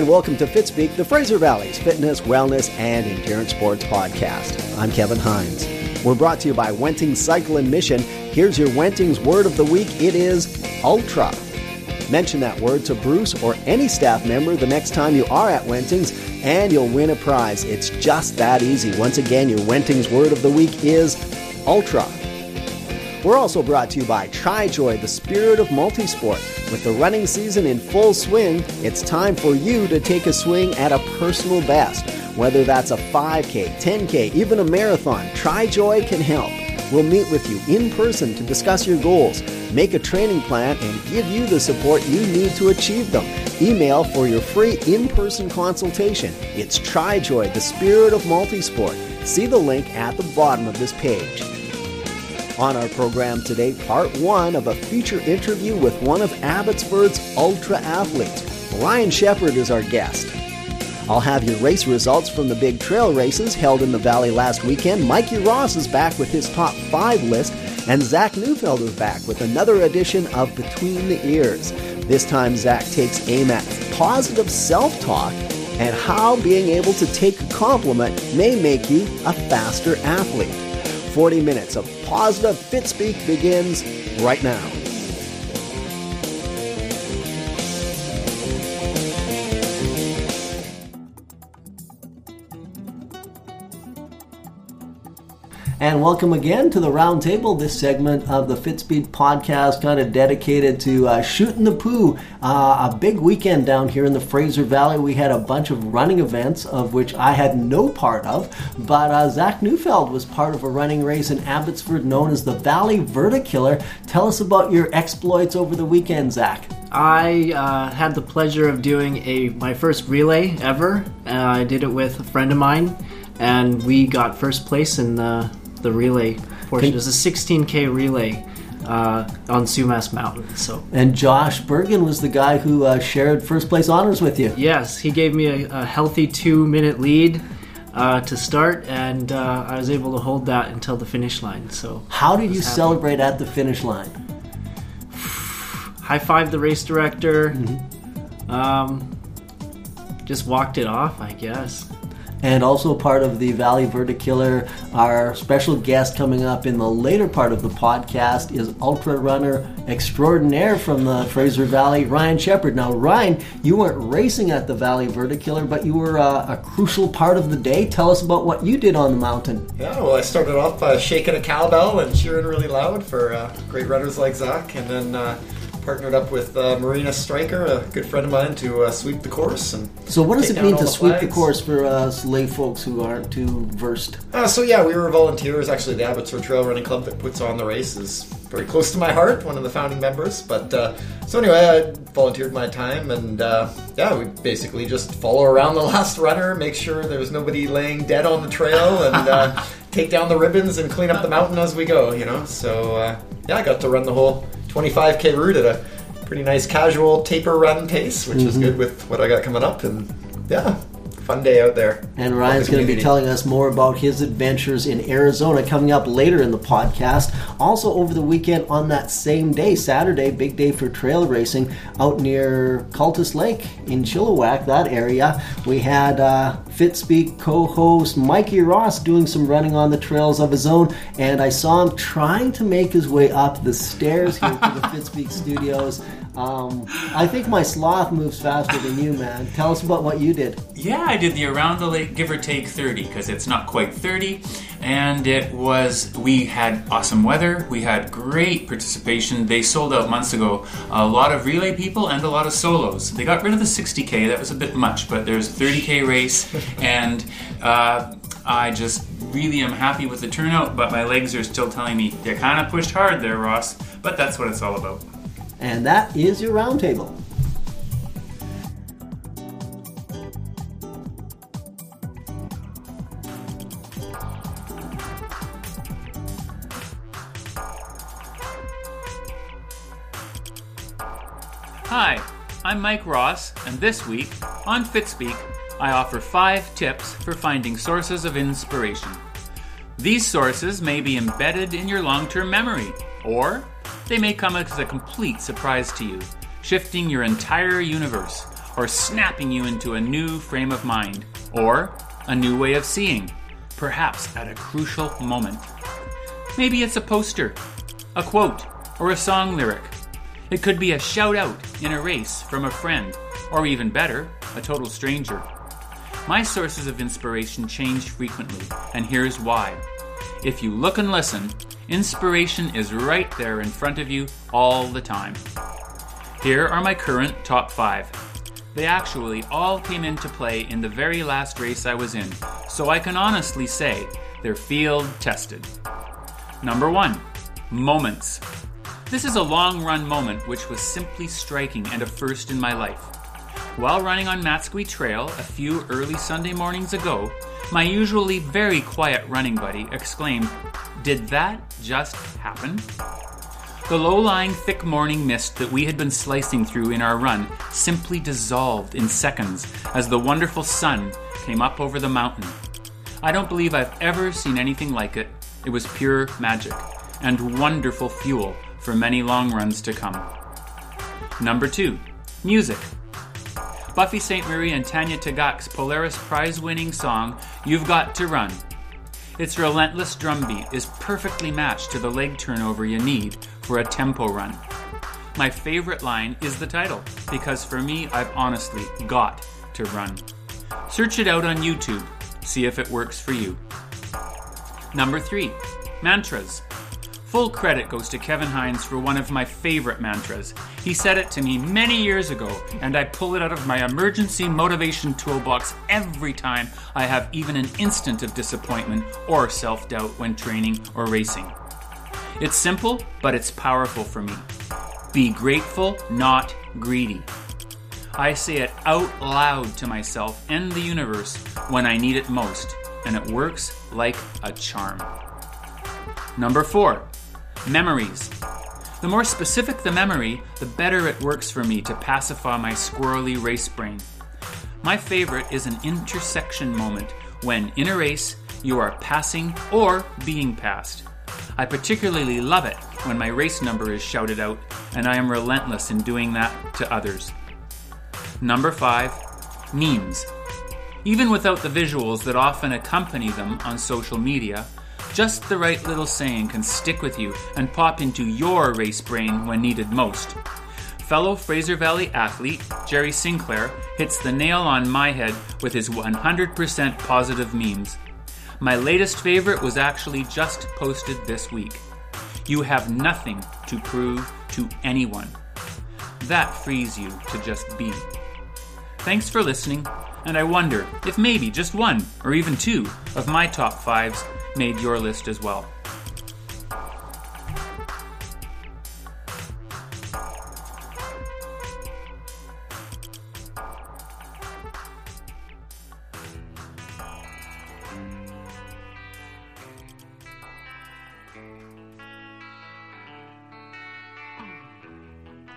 and welcome to Fitspeek, the Fraser Valley's fitness, wellness, and endurance sports podcast. I'm Kevin Hines. We're brought to you by Wenting Cycle and Mission. Here's your Wenting's word of the week. It is ultra. Mention that word to Bruce or any staff member the next time you are at Wenting's, and you'll win a prize. It's just that easy. Once again, your Wenting's word of the week is ultra. We're also brought to you by TriJoy, the spirit of multisport. With the running season in full swing, it's time for you to take a swing at a personal best. Whether that's a 5K, 10K, even a marathon, TriJoy can help. We'll meet with you in person to discuss your goals, make a training plan, and give you the support you need to achieve them. Email for your free in person consultation. It's TriJoy, the spirit of multisport. See the link at the bottom of this page. On our program today, part one of a feature interview with one of Abbotsford's ultra athletes. Ryan Shepard is our guest. I'll have your race results from the big trail races held in the Valley last weekend. Mikey Ross is back with his top five list, and Zach Neufeld is back with another edition of Between the Ears. This time, Zach takes aim at positive self talk and how being able to take a compliment may make you a faster athlete. 40 minutes of positive Fitspeek begins right now. And welcome again to the roundtable. This segment of the Fitspeek podcast, kind of dedicated to uh, shooting the poo. Uh, a big weekend down here in the Fraser Valley. We had a bunch of running events, of which I had no part of. But uh, Zach Neufeld was part of a running race in Abbotsford known as the Valley Vertikiller. Tell us about your exploits over the weekend, Zach. I uh, had the pleasure of doing a my first relay ever. Uh, I did it with a friend of mine, and we got first place in the the relay portion. It was a 16k relay uh, on Sumas Mountain. So and Josh Bergen was the guy who uh, shared first place honors with you. yes, he gave me a, a healthy two minute lead. Uh, to start, and uh, I was able to hold that until the finish line. So, How did you happy. celebrate at the finish line? high five the race director. Um, just walked it off, I guess. And also part of the Valley Vertikiller. Our special guest coming up in the later part of the podcast is ultra runner extraordinaire from the Fraser Valley, Ryan Shepard. Now, Ryan, you weren't racing at the Valley Vertikiller, but you were uh, a crucial part of the day. Tell us about what you did on the mountain. Yeah, well, I started off uh, shaking a cowbell and cheering really loud for uh, great runners like Zach, and then uh, partnered up with uh, Marina Stryker, a good friend of mine, to uh, sweep the course. And So, what does it mean to the sweep the course for us lay folks who aren't too versed? Uh, so yeah, we were volunteers. Actually, the Abbotsford Trail Running Club that puts on the race is very close to my heart. One of the founding members. But uh, so anyway, I volunteered my time, and uh, yeah, we basically just follow around the last runner, make sure there's nobody laying dead on the trail, and uh, take down the ribbons and clean up the mountain as we go. You know, so uh, yeah, I got to run the whole 25k route at a pretty nice casual taper run pace, which is mm-hmm. good with what I got coming up, and yeah. Fun day out there. And Ryan's the going to be telling us more about his adventures in Arizona coming up later in the podcast. Also, over the weekend on that same day, Saturday, big day for trail racing out near Cultus Lake in Chilliwack, that area. We had uh, Fitspeek co host Mikey Ross doing some running on the trails of his own, and I saw him trying to make his way up the stairs here to the Fitspeek studios. Um, I think my sloth moves faster than you, man. Tell us about what you did. Yeah, I did the around the lake, give or take 30, because it's not quite 30. And it was, we had awesome weather, we had great participation. They sold out months ago. A lot of relay people and a lot of solos. They got rid of the 60K, that was a bit much, but there's a 30K race. and uh, I just really am happy with the turnout, but my legs are still telling me, you kind of pushed hard there, Ross. But that's what it's all about. And that is your roundtable. Hi, I'm Mike Ross, and this week on Fitspeek, I offer five tips for finding sources of inspiration. These sources may be embedded in your long term memory, or they may come as a complete surprise to you, shifting your entire universe, or snapping you into a new frame of mind, or a new way of seeing, perhaps at a crucial moment. Maybe it's a poster, a quote, or a song lyric. It could be a shout out in a race from a friend, or even better, a total stranger. My sources of inspiration change frequently, and here's why. If you look and listen, inspiration is right there in front of you all the time. Here are my current top five. They actually all came into play in the very last race I was in, so I can honestly say they're field tested. Number one, moments. This is a long run moment which was simply striking and a first in my life. While running on Matsqui Trail a few early Sunday mornings ago, my usually very quiet running buddy exclaimed, Did that just happen? The low lying thick morning mist that we had been slicing through in our run simply dissolved in seconds as the wonderful sun came up over the mountain. I don't believe I've ever seen anything like it. It was pure magic and wonderful fuel for many long runs to come. Number two, music. Buffy Sainte-Marie and Tanya Tagaq's Polaris prize winning song, You've Got to Run. Its relentless drum beat is perfectly matched to the leg turnover you need for a tempo run. My favorite line is the title, because for me, I've honestly got to run. Search it out on YouTube, see if it works for you. Number three, mantras. Full credit goes to Kevin Hines for one of my favorite mantras. He said it to me many years ago, and I pull it out of my emergency motivation toolbox every time I have even an instant of disappointment or self doubt when training or racing. It's simple, but it's powerful for me. Be grateful, not greedy. I say it out loud to myself and the universe when I need it most, and it works like a charm. Number four, memories. The more specific the memory, the better it works for me to pacify my squirrely race brain. My favorite is an intersection moment when, in a race, you are passing or being passed. I particularly love it when my race number is shouted out, and I am relentless in doing that to others. Number 5 Memes. Even without the visuals that often accompany them on social media, just the right little saying can stick with you and pop into your race brain when needed most. Fellow Fraser Valley athlete Jerry Sinclair hits the nail on my head with his 100% positive memes. My latest favorite was actually just posted this week. You have nothing to prove to anyone. That frees you to just be. Thanks for listening, and I wonder if maybe just one or even two of my top fives made your list as well.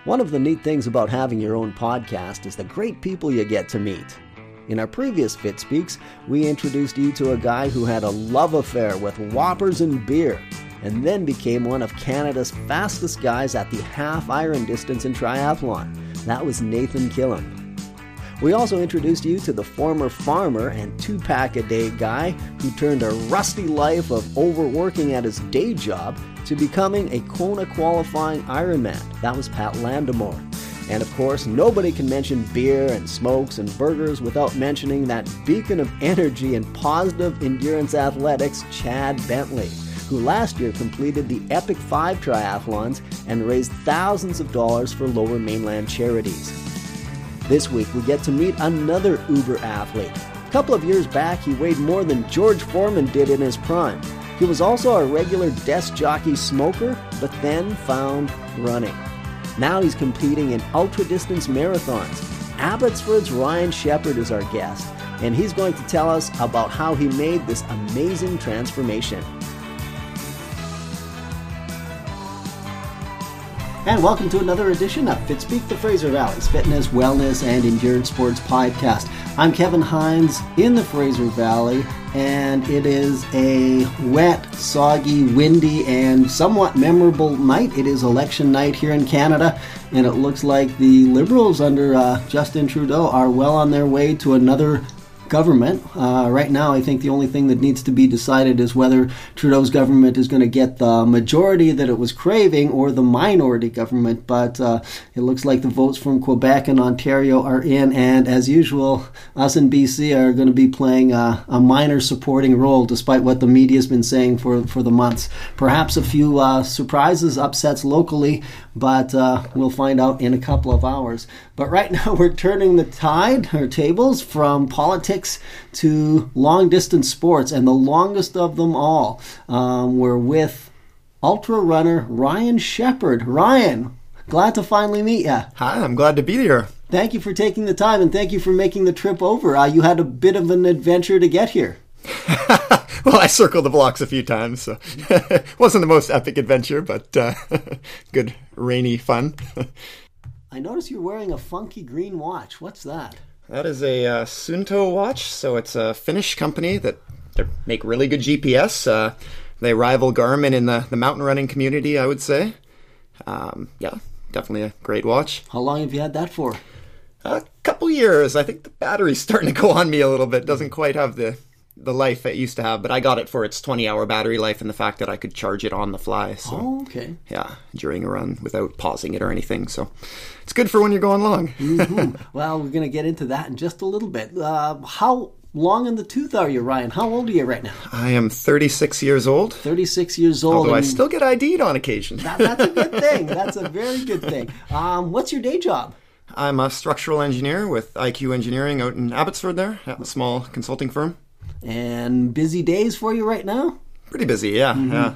One of the neat things about having your own podcast is the great people you get to meet. In our previous Fitspeeks, we introduced you to a guy who had a love affair with whoppers and beer, and then became one of Canada's fastest guys at the half iron distance in triathlon. That was Nathan Killam. We also introduced you to the former farmer and two pack a day guy who turned a rusty life of overworking at his day job to becoming a Kona qualifying Ironman. That was Pat Landemore. And of course, nobody can mention beer and smokes and burgers without mentioning that beacon of energy and positive endurance athletics, Chad Bentley, who last year completed the Epic 5 triathlons and raised thousands of dollars for lower mainland charities. This week, we get to meet another Uber athlete. A couple of years back, he weighed more than George Foreman did in his prime. He was also a regular desk jockey smoker, but then found running. Now he's competing in ultra distance marathons. Abbotsford's Ryan Shepard is our guest, and he's going to tell us about how he made this amazing transformation. And welcome to another edition of Fitspeek the Fraser Valley's fitness, wellness, and endurance sports podcast. I'm Kevin Hines in the Fraser Valley, and it is a wet, soggy, windy, and somewhat memorable night. It is election night here in Canada, and it looks like the Liberals under uh, Justin Trudeau are well on their way to another government. Uh, right now, I think the only thing that needs to be decided is whether Trudeau's government is going to get the majority that it was craving or the minority government. But uh, it looks like the votes from Quebec and Ontario are in, and as usual, us in BC are going to be playing a, a minor supporting role, despite what the media's been saying for, for the months. Perhaps a few uh, surprises, upsets locally, but uh, we'll find out in a couple of hours. But right now, we're turning the tide or tables from politics to long distance sports, and the longest of them all. Um, we're with ultra runner Ryan Shepard. Ryan, glad to finally meet you. Hi, I'm glad to be here. Thank you for taking the time and thank you for making the trip over. Uh, you had a bit of an adventure to get here. well, I circled the blocks a few times, so wasn't the most epic adventure, but uh, good rainy fun. I notice you're wearing a funky green watch. What's that? That is a uh, Suunto watch, so it's a Finnish company that they make really good GPS. Uh, they rival Garmin in the, the mountain running community, I would say. Um, yeah, definitely a great watch. How long have you had that for? A couple years. I think the battery's starting to go on me a little bit. Doesn't quite have the the life it used to have, but I got it for its 20 hour battery life and the fact that I could charge it on the fly. So, oh, okay. Yeah, during a run without pausing it or anything. So it's good for when you're going long. mm-hmm. Well, we're going to get into that in just a little bit. Uh, how long in the tooth are you, Ryan? How old are you right now? I am 36 years old. 36 years old. Although I still get ID'd on occasion. that, that's a good thing. That's a very good thing. Um, what's your day job? I'm a structural engineer with IQ Engineering out in Abbotsford there, at a small consulting firm. And busy days for you right now? Pretty busy, yeah, mm-hmm. yeah.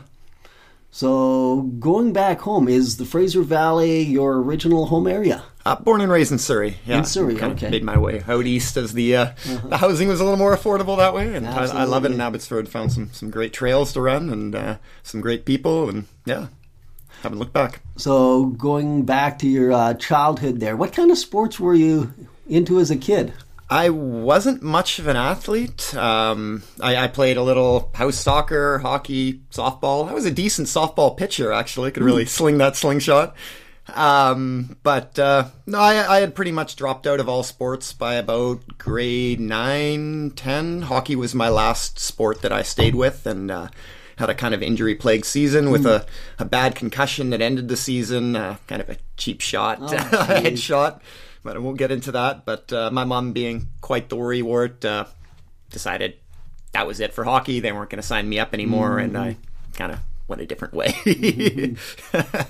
So, going back home, is the Fraser Valley your original home area? Uh, born and raised in Surrey. Yeah, in Surrey, kind okay. Of made my way out east as the uh, uh-huh. the housing was a little more affordable that way, and I, I, love it in Abbotsford. Found some some great trails to run and uh, some great people, and yeah, haven't looked back. So, going back to your uh, childhood, there, what kind of sports were you into as a kid? I wasn't much of an athlete. Um, I, I, played a little house soccer, hockey, softball. I was a decent softball pitcher, actually. Could really sling that slingshot. Um, but uh, no, I, I, had pretty much dropped out of all sports by about grade 9, 10. Hockey was my last sport that I stayed with, and uh, had a kind of injury plagued season with a, a bad concussion that ended the season, uh, kind of a cheap shot, oh, headshot but I won't get into that. But uh, my mom, being quite the worrywart, uh, decided that was it for hockey. They weren't going to sign me up anymore, mm-hmm. and I kind of went a different way. Mm-hmm.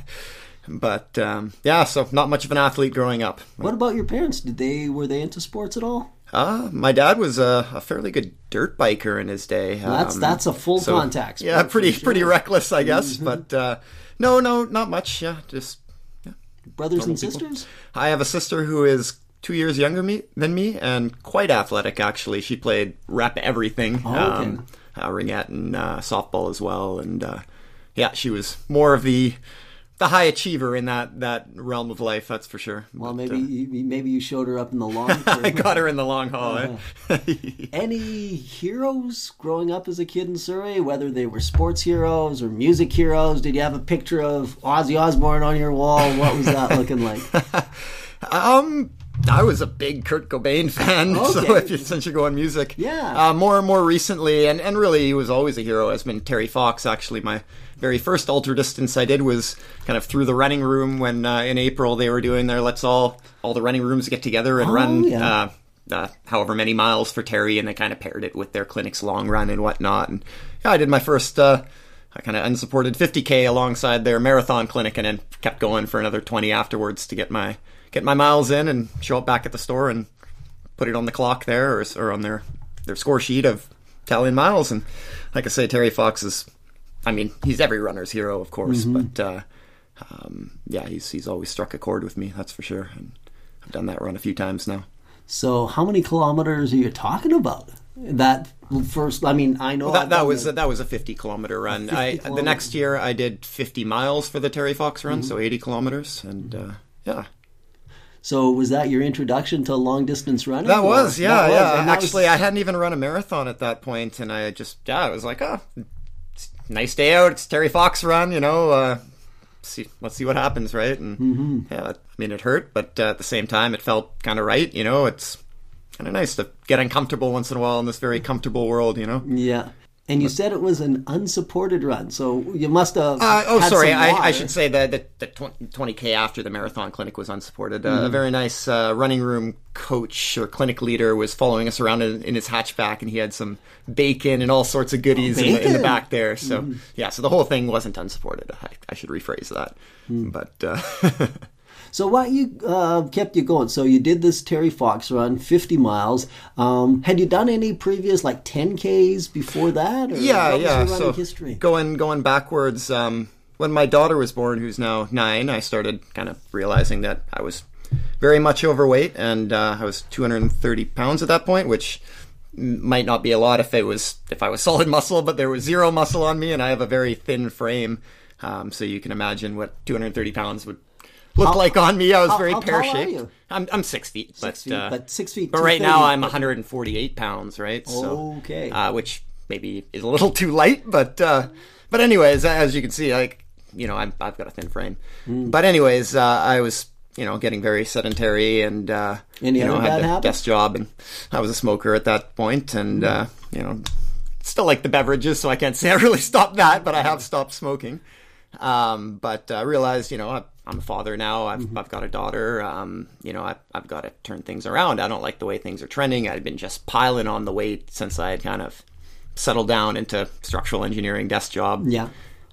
but um, yeah, so not much of an athlete growing up. What about your parents? Did they were they into sports at all? Uh, my dad was a, a fairly good dirt biker in his day. Well, that's um, that's a full so, contact. Yeah, pretty sure. pretty reckless, I guess. Mm-hmm. But uh, no, no, not much. Yeah, just brothers and sisters? I have a sister who is two years younger me, than me and quite athletic, actually. She played rep everything. Oh, okay. um, uh, ringette and uh, softball as well. And uh, yeah, she was more of the the high achiever in that that realm of life. That's for sure. Well, but, maybe uh, you, maybe you showed her up in the long. I got her in the long haul. Eh? Any heroes growing up as a kid in Surrey, whether they were sports heroes or music heroes? Did you have a picture of Ozzy Osbourne on your wall? What was that looking like? um. I was a big Kurt Cobain fan, okay. so if you, since you're going music, yeah. Uh, more and more recently, and, and really he was always a hero. Has been Terry Fox, actually my very first ultra distance I did was kind of through the running room when uh, in April they were doing their let's all all the running rooms get together and oh, run yeah. uh, uh, however many miles for Terry, and they kind of paired it with their clinic's long run and whatnot. And yeah, I did my first uh, kind of unsupported 50k alongside their marathon clinic, and then kept going for another 20 afterwards to get my get my miles in and show up back at the store and put it on the clock there or, or on their their score sheet of tallying miles. And like I say, Terry Fox is I mean, he's every runner's hero, of course, mm-hmm. but uh, um, yeah, he's he's always struck a chord with me. That's for sure, and I've done that run a few times now. So, how many kilometers are you talking about? That first, I mean, I know Well, that, that was the- that was a 50 kilometer run. 50 I the next year I did 50 miles for the Terry Fox run, Mm-hmm. so 80 kilometers, and uh, yeah, So, was that your introduction to long distance running? that was yeah That was, yeah. that was- Actually, I hadn't even run a marathon at that point, and I just yeah, I was like, oh, a nice day out. It's Terry Fox run, you know. Uh, see, let's see what happens, right? And Mm-hmm. yeah, I mean, it hurt, but uh, at the same time, it felt kind of right. You know, it's kind of nice to get uncomfortable once in a while in this very comfortable world. You know. yeah. And you said it was an unsupported run, so you must have. Uh, oh, sorry. I, I should say that the, the 20, k after the marathon clinic was unsupported. Uh, Mm-hmm. A very nice uh, running room coach or clinic leader was following us around in, in his hatchback, and he had some bacon and all sorts of goodies in, the, in the? Mm-hmm. back there. So yeah, so the whole thing wasn't unsupported. I, I should rephrase that. Hmm. But uh, So what you uh, kept you going? So you did this Terry Fox run, fifty miles. Um, had you done any previous like ten Ks before that? Or yeah, yeah. So history. going going backwards. Um, when my daughter was born, who's now nine, I started kind of realizing that I was very much overweight, and uh, I was 230 pounds at that point, which might not be a lot if it was if I was solid muscle, but there was zero muscle on me, and I have a very thin frame. Um, so you can imagine what 230 pounds would look How- like on me. I was how- very pear shaped. I'm I'm six feet, Six but feet, uh, but six feet. but right now I'm 148 pounds, right? So, Okay. uh, which maybe is a little too light, but uh, but anyways, as you can see, like you know, I'm, I've got a thin frame. Hmm. But anyways, uh, I was you know getting very sedentary and uh, Any you know had bad the habits? desk job, and I was a smoker at that point, and uh, you know still like the beverages, so I can't say I really stopped that, but I have stopped smoking. Um, but I realized, you know, I, I'm a father now. I've, I've got a daughter. Um, you know, I, I've got to turn things around. I don't like the way things are trending. I've been just piling on the weight since I had kind of settled down into structural engineering desk job. Yeah.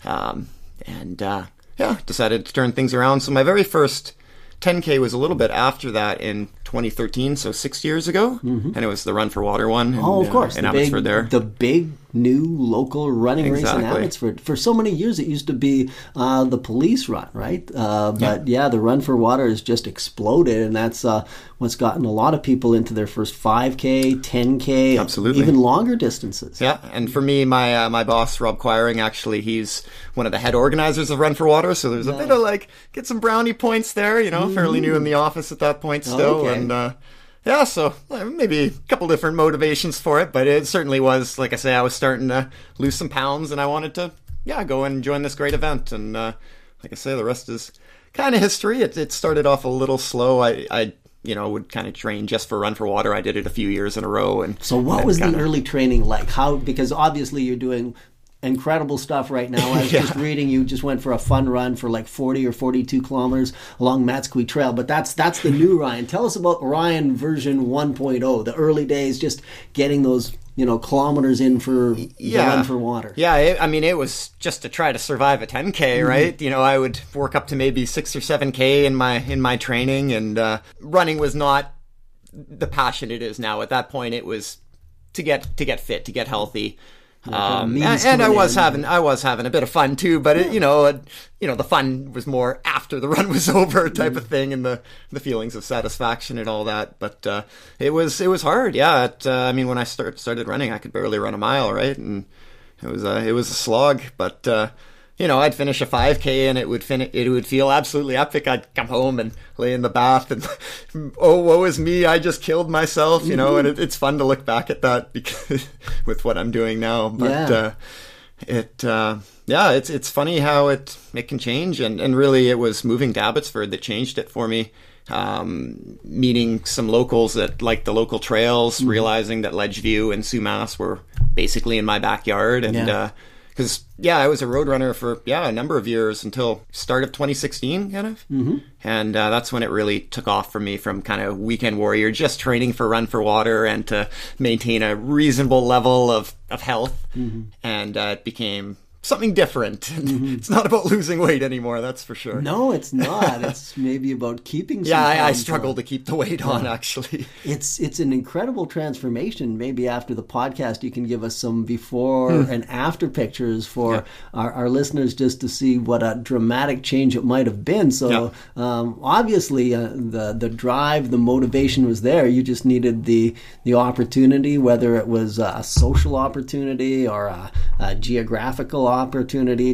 Um, and uh, yeah, decided to turn things around. So my very first 10K was a little bit after that in 2013, so six years ago, and it was the Run for Water one. in, Oh, of uh, course, in the Abbotsford big, there. the big new local running race in Exactly. Abbotsford. For so many years, it used to be uh, the police run, right? Uh, but yeah. the Run for Water has just exploded, and that's uh, what's gotten a lot of people into their first 5K, 10K, Absolutely. even longer distances. Yeah, and for me, my uh, my boss Rob Quiring, actually, he's one of the head organizers of Run for Water. So there's a bit of like get some brownie points there. You know, fairly new in the office at that point still, Okay. and uh, yeah, so uh, maybe a couple different motivations for it, but it certainly was like I say, I was starting to lose some pounds, and I wanted to yeah go and join this great event, and uh, like I say, the rest is kind of history. It, it started off a little slow. I, I you know would kind of train just for Run for Water. I did it a few years in a row, and So what was the kinda- early training like? How because obviously you're doing incredible stuff right now. I was Yeah. just reading you just went for a fun run for like 40 or 42 kilometers along Matsqui Trail, but that's that's the new Ryan. Tell us about Ryan version 1.0, the early days just getting those, you know, kilometers in for yeah. run for water. Yeah, it, I mean, it was just to try to survive a 10k, Mm-hmm. right? You know, I would work up to maybe six or seven k in my in my training, and uh, running was not the passion it is now. At that point, it was to get to get fit, to get healthy. Um, and and I was having I was having a bit of fun too, but it, you know, it, you know, the fun was more after the run was over, type Mm-hmm. of thing, and the the feelings of satisfaction and all that. But uh, it was it was hard, yeah. It, uh, I mean, when I start, started running, I could barely run a mile, right? And it was a it was a slog, but uh, you know, I'd finish a 5k and it would fin- it would feel absolutely epic. I'd come home and lay in the bath and oh, woe is me, I just killed myself, you know. And it, it's fun to look back at that because with what I'm doing now, but. Yeah. Uh, it uh, yeah it's it's funny how it it can change and and really it was moving to Abbotsford that changed it for me um, meeting some locals that like the local trails realizing that Ledgeview and Sumas were basically in my backyard and Yeah. uh, because yeah, I was a road runner for yeah a number of years until start of 2016, kind of, mm-hmm. and uh, that's when it really took off for me from kind of weekend warrior, just training for Run for Water and to maintain a reasonable level of of health, and uh, it became something different. It's not about losing weight anymore, that's for sure. No, it's not. it's maybe about keeping. Some Yeah, I, I struggle on. to keep the weight on actually. It's it's an incredible transformation. Maybe after the podcast, you can give us some before and after pictures for our, our listeners just to see what a dramatic change it might have been. So um, obviously, uh, the the drive, the motivation was there. You just needed the the opportunity, whether it was a social opportunity or a, a geographical opportunity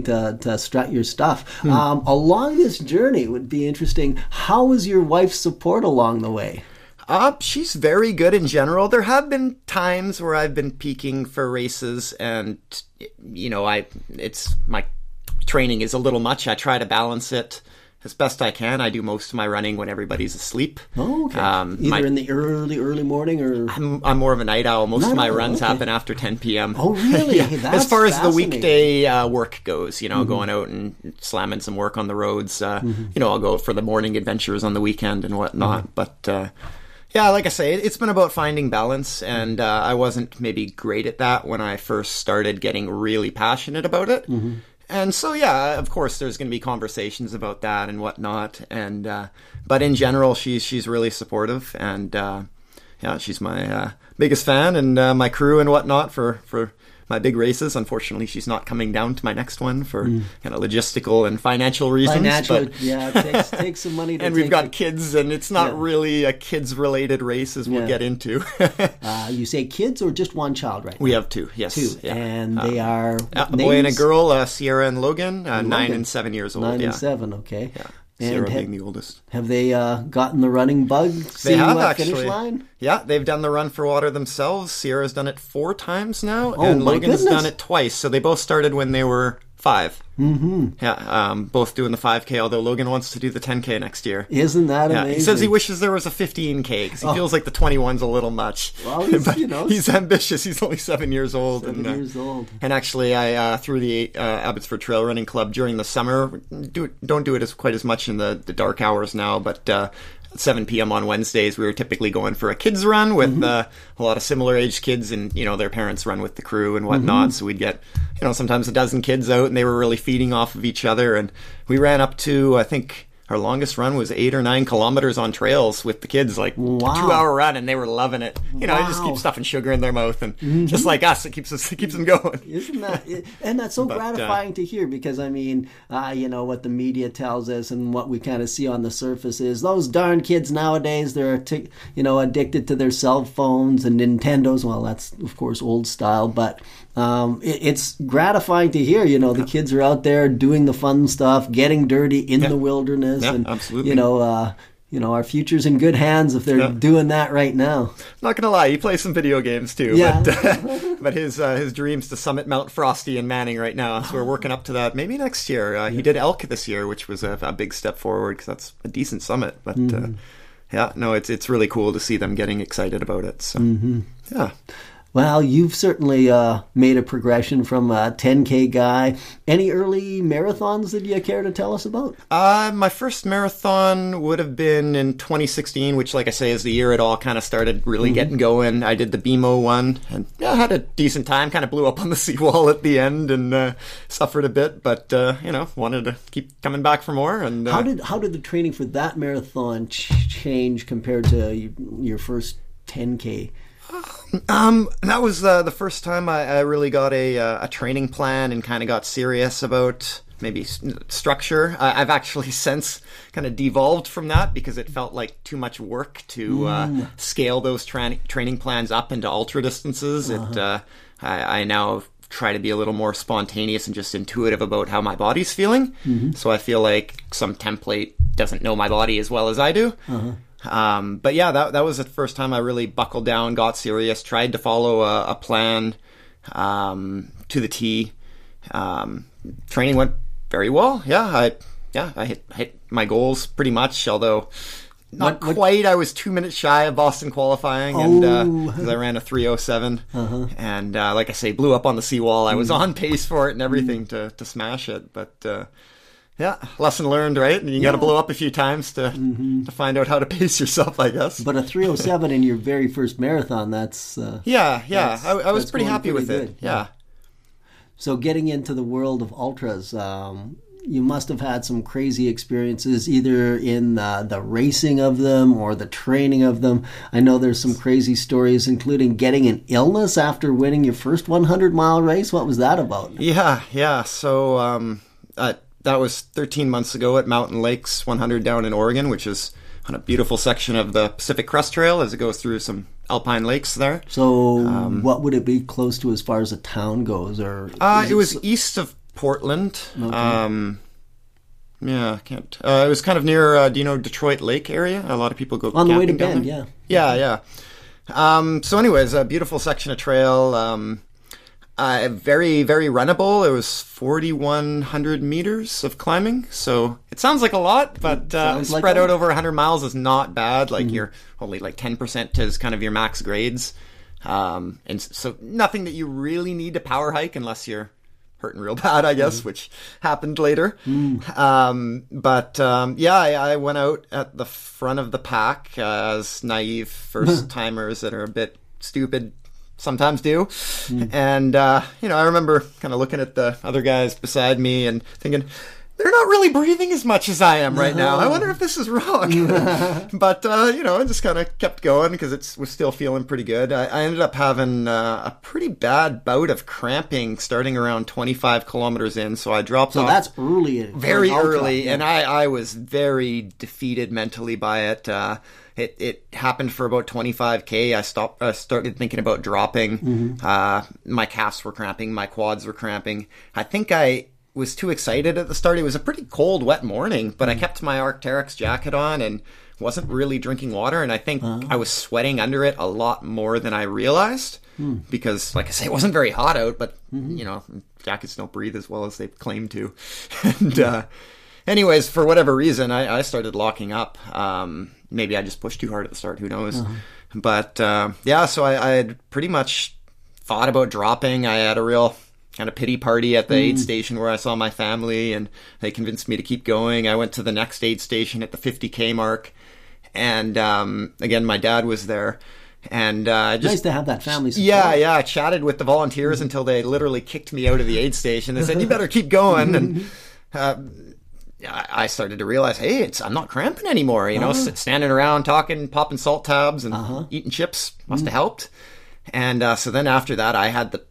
to to strut your stuff. Um, along this journey, would be interesting. How was your wife's support along the way? Uh, she's very good in general. There have been times where I've been peaking for races, and you know, I it's my training is a little much. I try to balance it as best I can. I do most of my running when everybody's asleep. Oh, okay. Um, Either my- in the early, early morning or. I'm, I'm more of a night owl. Most Night of my owl, runs okay. happen after 10 p.m. Oh, really? Yeah. As far as the weekday uh, work goes, you know, going out and slamming some work on the roads. Uh, You know, I'll go for the morning adventures on the weekend and whatnot. But uh, yeah, like I say, it's been about finding balance, and uh, I wasn't maybe great at that when I first started getting really passionate about it. And so, yeah, of course, there's going to be conversations about that and whatnot. And uh, but in general, she's she's really supportive, and uh, yeah, she's my uh, biggest fan, and uh, my crew and whatnot for for my big races. Unfortunately, she's not coming down to my next one for kind of logistical and financial reasons. Financial, but- yeah, it takes, takes some money to and we've got it. kids, and it's not Yeah. really a kids related race as we'll Yeah. get into. Uh, you say kids or just one child right now? we have two, yes, Two. yeah. And they are. Uh, a boy and a girl, uh, Sierra and Logan, uh, nine Logan. and seven years old. Nine and seven, okay. Sierra ha- being the oldest. have they uh, gotten the running bug? They have actually. finish line? Yeah, they've done the run for water themselves. Sierra's done it four times now, Oh, and Logan's goodness. done it twice. So they both started when they were 5 Mm-hmm. Yeah, um, both doing the 5K. Although Logan wants to do the 10K next year. Isn't that Yeah, amazing? he says he wishes there was a 15K because he feels like the 21's a little much. Oh. Well, he's, but you know, he's ambitious. He's only seven years old. seven and, uh, years old. and actually, I uh, through the uh, Abbotsford Trail Running Club during the summer. Do, don't do it as quite as much in the, the dark hours now, but uh, 7 p.m. on Wednesdays, we were typically going for a kids run with Mm-hmm. uh, a lot of similar age kids, and you know their parents run with the crew and whatnot. Mm-hmm. So we'd get you know sometimes a dozen kids out, and they were really feeding off of each other. And we ran up to I think. Our longest run was eight or nine kilometers on trails with the kids, like Wow. two-hour run, and they were loving it. You know, they just Wow. keep stuffing sugar in their mouth, and just like us, it keeps us, it keeps them going. Isn't that, and that's so But, uh, gratifying to hear because I mean, uh, you know, what the media tells us and what we kind of see on the surface is those darn kids nowadays, they're, tic- you know, addicted to their cell phones and Nintendos. Well, that's, of course, old style, but um, it, it's gratifying to hear, you know, the kids are out there doing the fun stuff, getting dirty in the wilderness. Yeah, and, absolutely. You know, uh, you know, our future's in good hands if they're Yeah. doing that right now. Not gonna lie, he plays some video games too. Yeah. But, uh, but his uh, his dreams to summit Mount Frosty and Manning right now, so we're working up to that. Maybe next year. Uh, He did Elk this year, which was a, a big step forward because that's a decent summit. But uh, yeah, no, it's it's really cool to see them getting excited about it. So yeah. Well, you've certainly uh, made a progression from a 10K guy. Any early marathons that you care to tell us about? Uh, my first marathon would have been in 2016, which, like I say, is the year it all kind of started really getting going. I did the BMO one and yeah, had a decent time. Kind of blew up on the seawall at the end and uh, suffered a bit, but uh, you know, wanted to keep coming back for more. And uh, How did how did the training for that marathon ch- change compared to your first 10K? Um, that was uh, the first time I, I really got a uh, a training plan and kind of got serious about maybe s- structure. I, I've actually since kind of devolved from that because it felt like too much work to uh, scale those tra- training plans up into ultra distances. It uh, I, I now try to be a little more spontaneous and just intuitive about how my body's feeling. So I feel like some template doesn't know my body as well as I do. Um, but yeah, that that was the first time I really buckled down, got serious, tried to follow a, a plan um, to the T. Um, training went very well. Yeah, I yeah I hit hit my goals pretty much, although. Not What- what- quite. I was two minutes shy of Boston qualifying, and Oh. because I ran a 307, and uh, like I say, blew up on the seawall. I was on pace for it and everything to to smash it, but uh, yeah, lesson learned, right? And you got to blow up a few times to to find out how to pace yourself, I guess. But a 307 in your very first marathon, that's. Uh, yeah, yeah, That's- I, I was pretty happy pretty with it. good, Yeah. So getting into the world of ultras, um, you must have had some crazy experiences either in uh, the racing of them or the training of them. I know there's some crazy stories, including getting an illness after winning your first 100 mile race. What was that about? Yeah, yeah. So um, uh, that was 13 months ago at Mountain Lakes 100 down in Oregon, which is on a beautiful section of the Pacific Crest Trail as it goes through some alpine lakes there. So, what would it be close to as far as a town goes? Or Uh, is it was east of Portland. Um, yeah, I can't. Uh, it was kind of near. Uh, do you know Detroit Lake area? A lot of people go on the way to Bend? Yeah. Yeah, yeah. Um, so, anyways, a beautiful section of trail. Um, uh, very, very runnable. It was 4,100 meters of climbing. So it sounds like a lot, but uh, sounds like spread out over 100 miles is not bad. Like you're only like 10% is kind of your max grades. Um, and so nothing that you really need to power hike unless you're hurting real bad, I guess, which happened later. Um, but um, yeah, I, I went out at the front of the pack uh, as naive first timers that are a bit stupid sometimes do. And, uh, you know, I remember kind of looking at the other guys beside me and thinking, they're not really breathing as much as I am right now. I wonder if this is wrong. but, uh, you know, I just kind of kept going because it was still feeling pretty good. I, I ended up having uh, a pretty bad bout of cramping starting around 25 kilometers in. So I dropped So off that's early. very ultra. early, Yeah. and I, I was very defeated mentally by it. Uh, it it happened for about 25k. I stopped. I started thinking about dropping. Mm-hmm. Uh, my calves were cramping. My quads were cramping. I think I was too excited at the start. It was a pretty cold, wet morning, but I kept my Arc'teryx jacket on and wasn't really drinking water. And I think I was sweating under it a lot more than I realized because, like I say, it wasn't very hot out. But you know, jackets don't breathe as well as they claim to. and uh, anyways, for whatever reason, I, I started locking up. Um, maybe I just pushed too hard at the start. Who knows? But uh, yeah, so I, I had pretty much thought about dropping. I had a real kind of pity party at the aid station where I saw my family, and they convinced me to keep going. I went to the next aid station at the 50k mark, and um, again, my dad was there. And uh, I just nice to have that family support. yeah, yeah. I chatted with the volunteers until they literally kicked me out of the aid station. They said, "You better keep going." And uh, I started to realize, hey, it's I'm not cramping anymore. You know, s- standing around talking, popping salt tabs, and eating chips must have helped. And uh, so then after that, I had the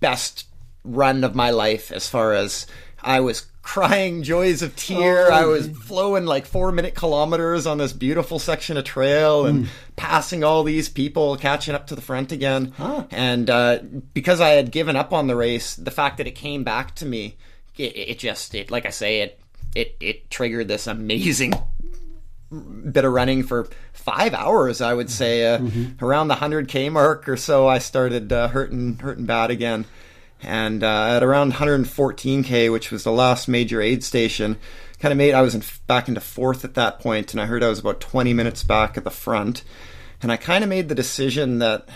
best run of my life as far as I was crying joys of tear. I was flowing like four minute kilometers on this beautiful section of trail and passing all these people, catching up to the front again. And uh, because I had given up on the race, the fact that it came back to me, it, it just, it like I say, it it it triggered this amazing bit of running for five hours. I would say uh, around the hundred k mark or so. I started uh, hurting hurting bad again, and uh, at around 114k, which was the last major aid station, kind of made I was in, back into fourth at that point, and I heard I was about 20 minutes back at the front, and I kind of made the decision that.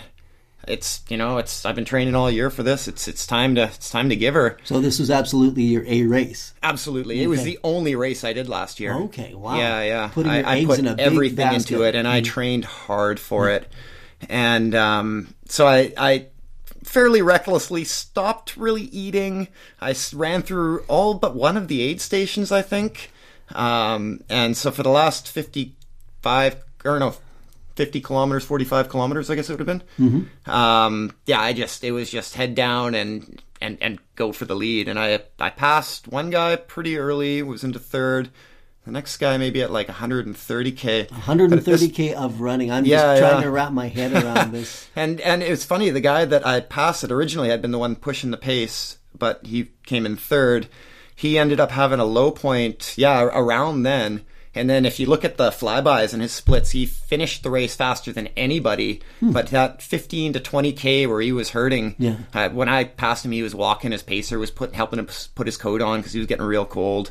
It's you know it's I've been training all year for this. It's it's time to it's time to give her. So this was absolutely your A race. Absolutely, it was the only race I did last year. Okay, wow. Yeah, yeah. Putting I, your I eggs put in a everything into it, and I trained hard for it. And um, so I, I fairly recklessly stopped really eating. I ran through all but one of the aid stations, I think. Um, and so for the last fifty-five or no. 50 kilometers, 45 kilometers, I guess it would have been. Mm-hmm. Um, yeah, I just, it was just head down and, and, and go for the lead. And I, I passed one guy pretty early, was into third. The next guy maybe at like 130k. But at this- 130k of running. I'm Yeah, just trying yeah. to wrap my head around this. And and it was funny. The guy that I passed it originally had been the one pushing the pace, but he came in third. He ended up having a low point, yeah, around then. And then if you look at the flybys and his splits, he finished the race faster than anybody. But that 15 to 20k where he was hurting, Yeah. uh, when I passed him, he was walking. His pacer was put helping him put his coat on because he was getting real cold.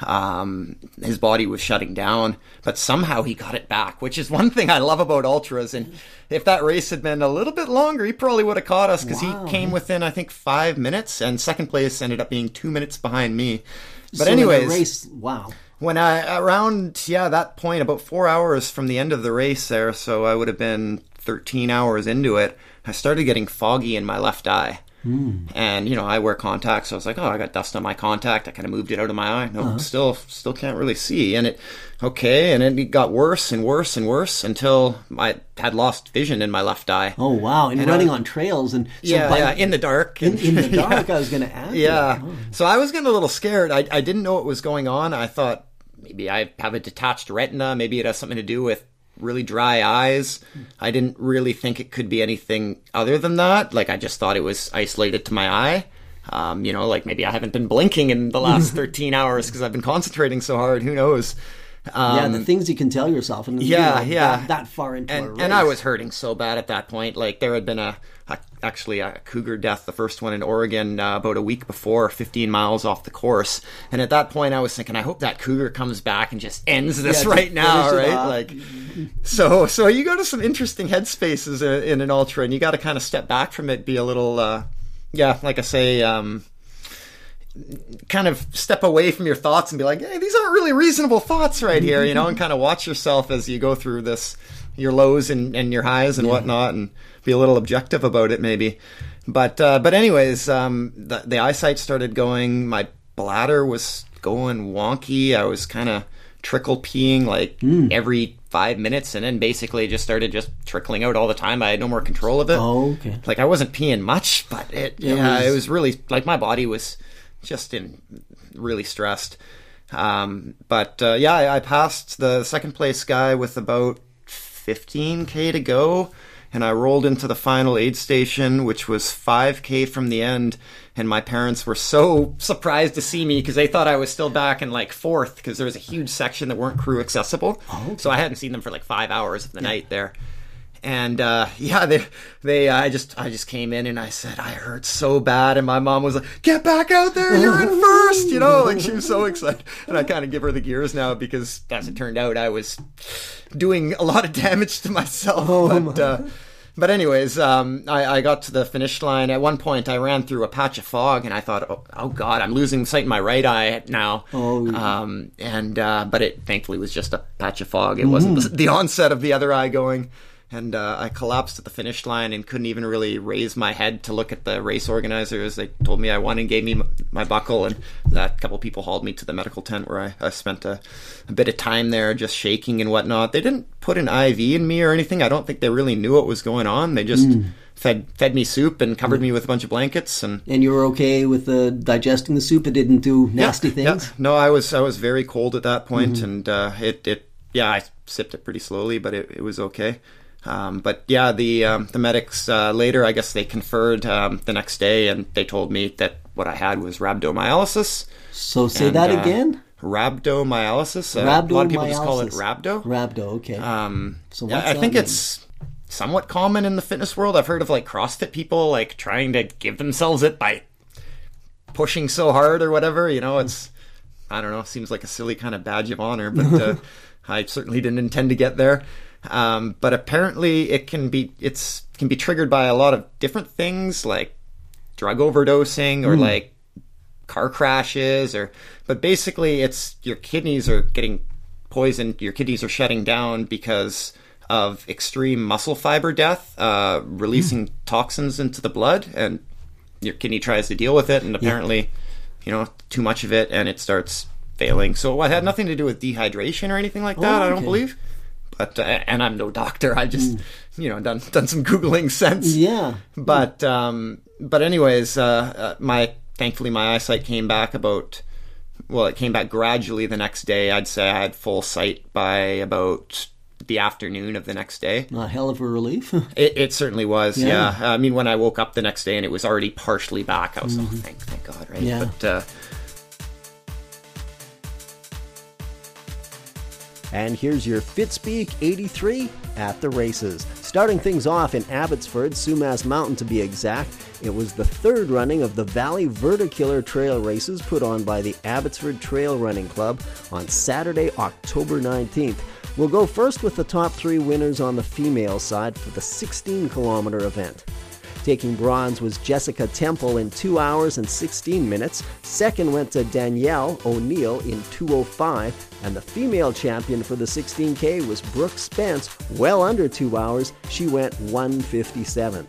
Um, his body was shutting down, but somehow he got it back, which is one thing I love about ultras. And if that race had been a little bit longer, he probably would have caught us because Wow. he came within I think five minutes, and second place ended up being two minutes behind me. But So anyways, race, wow. When I around yeah that point about four hours from the end of the race there, so I would have been thirteen hours into it. I started getting foggy in my left eye, And you know, I wear contacts, so I was like, oh, I got dust on my contact. I kind of moved it out of my eye. No, still, still can't really see. And it, okay, and it got worse and worse and worse until I had lost vision in my left eye. Oh wow! And, And, running uh, on trails and so yeah, by- yeah, in the dark. in, in the Yeah. dark. I was going to ask. Yeah. So I was getting a little scared. I, I didn't know what was going on. I thought maybe I have a detached retina. Maybe it has something to do with really dry eyes. I didn't really think it could be anything other than that. Like I just thought it was isolated to my eye. Um, you know, like maybe I haven't been blinking in the last 13 hours because I've been concentrating so hard. Who knows? Um, yeah, the things you can tell yourself, and you yeah, know, yeah. that, that far into a and, and I was hurting so bad at that point. Like there had been a actually a cougar death, the first one in Oregon, uh, about a week before, 15 miles off the course. And at that point, I was thinking, I hope that cougar comes back and just ends this Yeah, right now, right? Like, so so you go to some interesting headspaces in, in an ultra, and you got to kind of step back from it, be a little, uh, yeah, like I say. Um, kind of step away from your thoughts and be like, hey, these aren't really reasonable thoughts right here, you know, and kind of watch yourself as you go through this, your lows and, and your highs and whatnot, and be a little objective about it maybe. But uh, but anyways, um, the, the eyesight started going. My bladder was going wonky. I was kind of trickle peeing like every five minutes, and then basically just started just trickling out all the time. I had no more control of it. Oh, okay. Like I wasn't peeing much, but it It yeah, was- it was really like my body was just in really stressed. Um, but uh, yeah, I, I passed the second place guy with about 15k to go, and I rolled into the final aid station, which was 5k from the end. And my parents were so surprised to see me because they thought I was still back in like fourth because there was a huge section that weren't crew accessible. Oh, so I hadn't seen them for like five hours of the night there and uh, yeah, they they I just I just came in and I said I hurt so bad, and my mom was like, "Get back out there, you're in first, you know, like she was so excited, and I kind of give her the gears now because as it turned out, I was doing a lot of damage to myself. but, uh, but anyways, um, I, I got to the finish line. At one point, I ran through a patch of fog, and I thought, "Oh, oh God, I'm losing sight in my right eye now." Oh, yeah. um, and uh, but it thankfully was just a patch of fog. It wasn't the, the onset of the other eye going. And uh, I collapsed at the finish line and couldn't even really raise my head to look at the race organizers. They told me I won and gave me my buckle, and a couple people hauled me to the medical tent where I, I spent a, a bit of time there, just shaking and whatnot. They didn't put an IV in me or anything. I don't think they really knew what was going on. They just fed fed me soup and covered me with a bunch of blankets and and you were okay with the digesting the soup. It didn't do nasty yeah, things. yeah. No, I was I was very cold at that point, and uh, it it yeah I sipped it pretty slowly, but it, it was okay. Um, but yeah, the um, the medics uh, later, I guess they conferred um, the next day, and they told me that what I had was rhabdomyolysis. So say And, that uh, again. Rhabdomyolysis. Uh, a lot of people just call it Rhabdomyolysis. rhabdo. Rhabdo. Okay. Um, So yeah, I think mean? it's somewhat common in the fitness world. I've heard of like CrossFit people like trying to give themselves it by pushing so hard or whatever. You know, it's I don't know. Seems like a silly kind of badge of honor, but uh, I certainly didn't intend to get there. Um, but apparently, it can be it's can be triggered by a lot of different things like drug overdosing or like car crashes or but basically it's your kidneys are getting poisoned your kidneys are shutting down because of extreme muscle fiber death uh, releasing toxins into the blood and your kidney tries to deal with it and apparently you know too much of it and it starts failing. So it had nothing to do with dehydration or anything like that i don't believe but uh, and i'm no doctor i just you know done done some googling since yeah. but um, but anyways, uh, uh, my thankfully my eyesight came back about well, it came back gradually the next day. I'd say I had full sight by about the afternoon of the next day. A hell of a relief. It, it certainly was, Yeah. yeah. I mean, when I woke up the next day and it was already partially back, I was oh, thank thank God, right? Yeah. But uh, And here's your Fitspeek 83 at the races. Starting things off in Abbotsford, Sumas Mountain to be exact, it was the third running of the Valley Verticiller Trail races put on by the Abbotsford Trail Running Club on Saturday, October 19th. We'll go first with the top three winners on the female side for the 16 kilometer event. Taking bronze was Jessica Temple in 2 hours and 16 minutes. Second went to Danielle O'Neill in 205. And the female champion for the 16K was Brooke Spence, well under 2 hours. She went 157.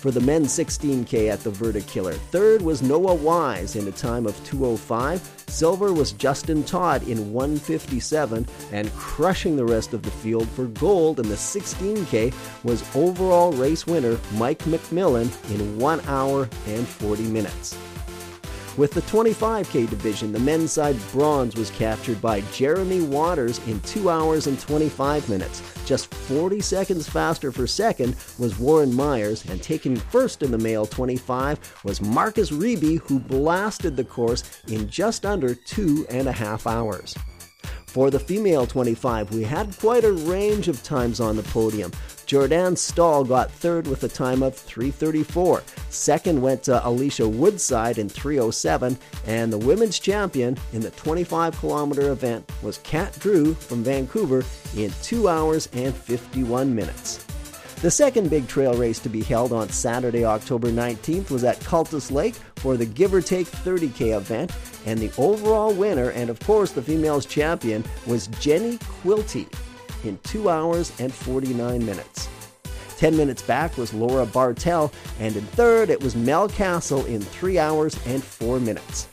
For the men's 16K at the Verta Killer, third was Noah Wise in a time of 205. Silver was Justin Todd in 157, and crushing the rest of the field for gold in the 16K was overall race winner Mike McMillan in 1 hour and 40 minutes. With the 25K division, the men's side bronze was captured by Jeremy Waters in 2 hours and 25 minutes. Just 40 seconds faster for second was Warren Myers, and taking first in the male 25 was Marcus Reby, who blasted the course in just under two and a half hours. For the female 25, we had quite a range of times on the podium. Jordan Stahl got third with a time of 334. Second went to Alicia Woodside in 307, and the women's champion in the 25 kilometer event was Kat Drew from Vancouver in 2 hours and 51 minutes. The second big trail race to be held on Saturday, October 19th was at Cultus Lake for the Give or Take 30K event, and the overall winner, and of course the females champion, was Jenny Quilty in 2 hours and 49 minutes. 10 minutes back was Laura Bartel, and in third it was Mel Castle in 3 hours and 4 minutes.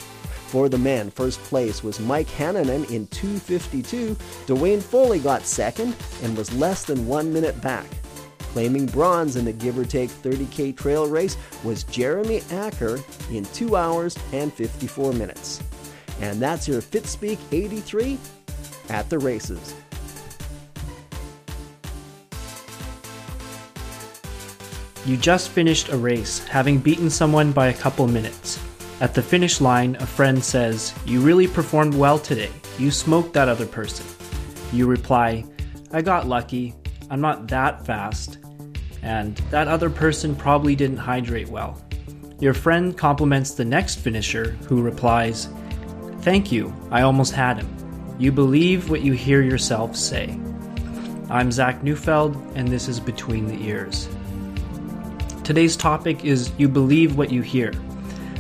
For the men, first place was Mike Hannanen in 252. Dwayne Foley got second and was less than one minute back. Claiming bronze in the give or take 30k trail race was Jeremy Acker in 2 hours and 54 minutes. And that's your Fitspeek 83 at the races. You just finished a race, having beaten someone by a couple minutes. At the finish line, a friend says, You really performed well today. You smoked that other person. You reply, I got lucky. I'm not that fast. And that other person probably didn't hydrate well. Your friend compliments the next finisher, who replies, Thank you, I almost had him. You believe what you hear yourself say. I'm Zach Neufeld, and this is Between the Ears. Today's topic is You Believe What You Hear.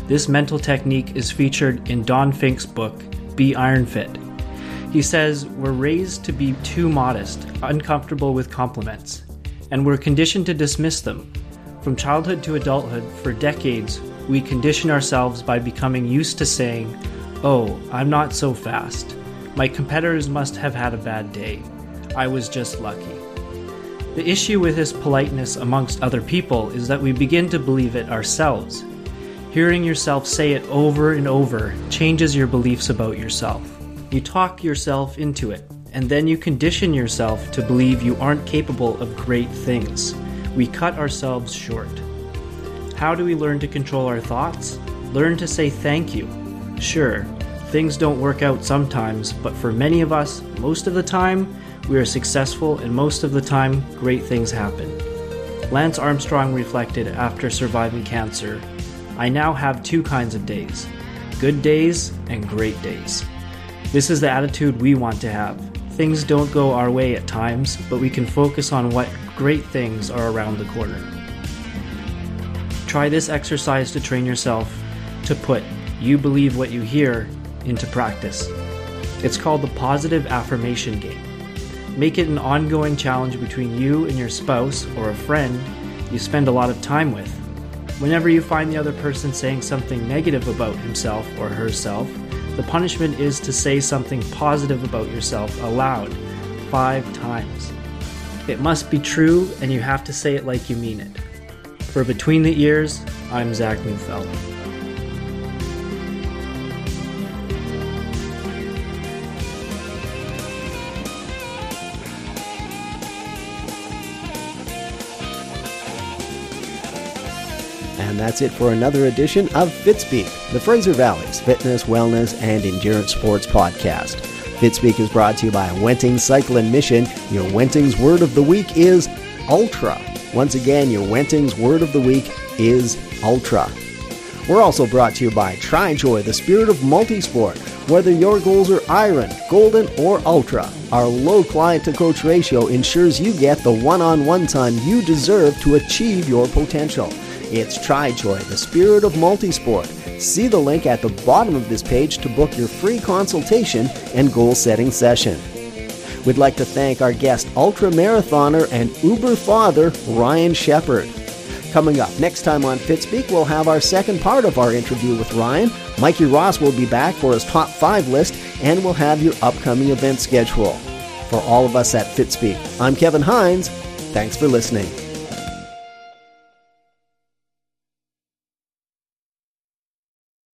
This mental technique is featured in Don Fink's book, Be Iron Fit. He says, We're raised to be too modest, uncomfortable with compliments, and we're conditioned to dismiss them. From childhood to adulthood, for decades, we condition ourselves by becoming used to saying, Oh, I'm not so fast. My competitors must have had a bad day. I was just lucky. The issue with this politeness amongst other people is that we begin to believe it ourselves. Hearing yourself say it over and over changes your beliefs about yourself. You talk yourself into it, and then you condition yourself to believe you aren't capable of great things. We cut ourselves short. How do we learn to control our thoughts? Learn to say thank you. Sure, things don't work out sometimes, but for many of us, most of the time, we are successful and most of the time, great things happen. Lance Armstrong reflected after surviving cancer I now have two kinds of days good days and great days. This is the attitude we want to have. Things don't go our way at times, but we can focus on what great things are around the corner. Try this exercise to train yourself to put you believe what you hear into practice. It's called the positive affirmation game. Make it an ongoing challenge between you and your spouse or a friend you spend a lot of time with. Whenever you find the other person saying something negative about himself or herself, the punishment is to say something positive about yourself aloud five times. It must be true, and you have to say it like you mean it. For Between the Ears, I'm Zach Neufeld. And that's it for another edition of Fitspeek, the Fraser Valley's fitness, wellness, and endurance sports podcast. Fitspeek is brought to you by Wenting Cycle and Mission. Your Wenting's word of the week is ultra. Once again, your Wenting's word of the week is ultra. We're also brought to you by TriJoy, the spirit of multisport. Whether your goals are iron, golden, or ultra, our low client to coach ratio ensures you get the one on one time you deserve to achieve your potential. It's TriJoy, the spirit of multisport. See the link at the bottom of this page to book your free consultation and goal setting session. We'd like to thank our guest ultra marathoner and Uber father Ryan Shepard. Coming up next time on Fitspeek, we'll have our second part of our interview with Ryan. Mikey Ross will be back for his top five list, and we'll have your upcoming event schedule. For all of us at Fitspeek, I'm Kevin Hines. Thanks for listening.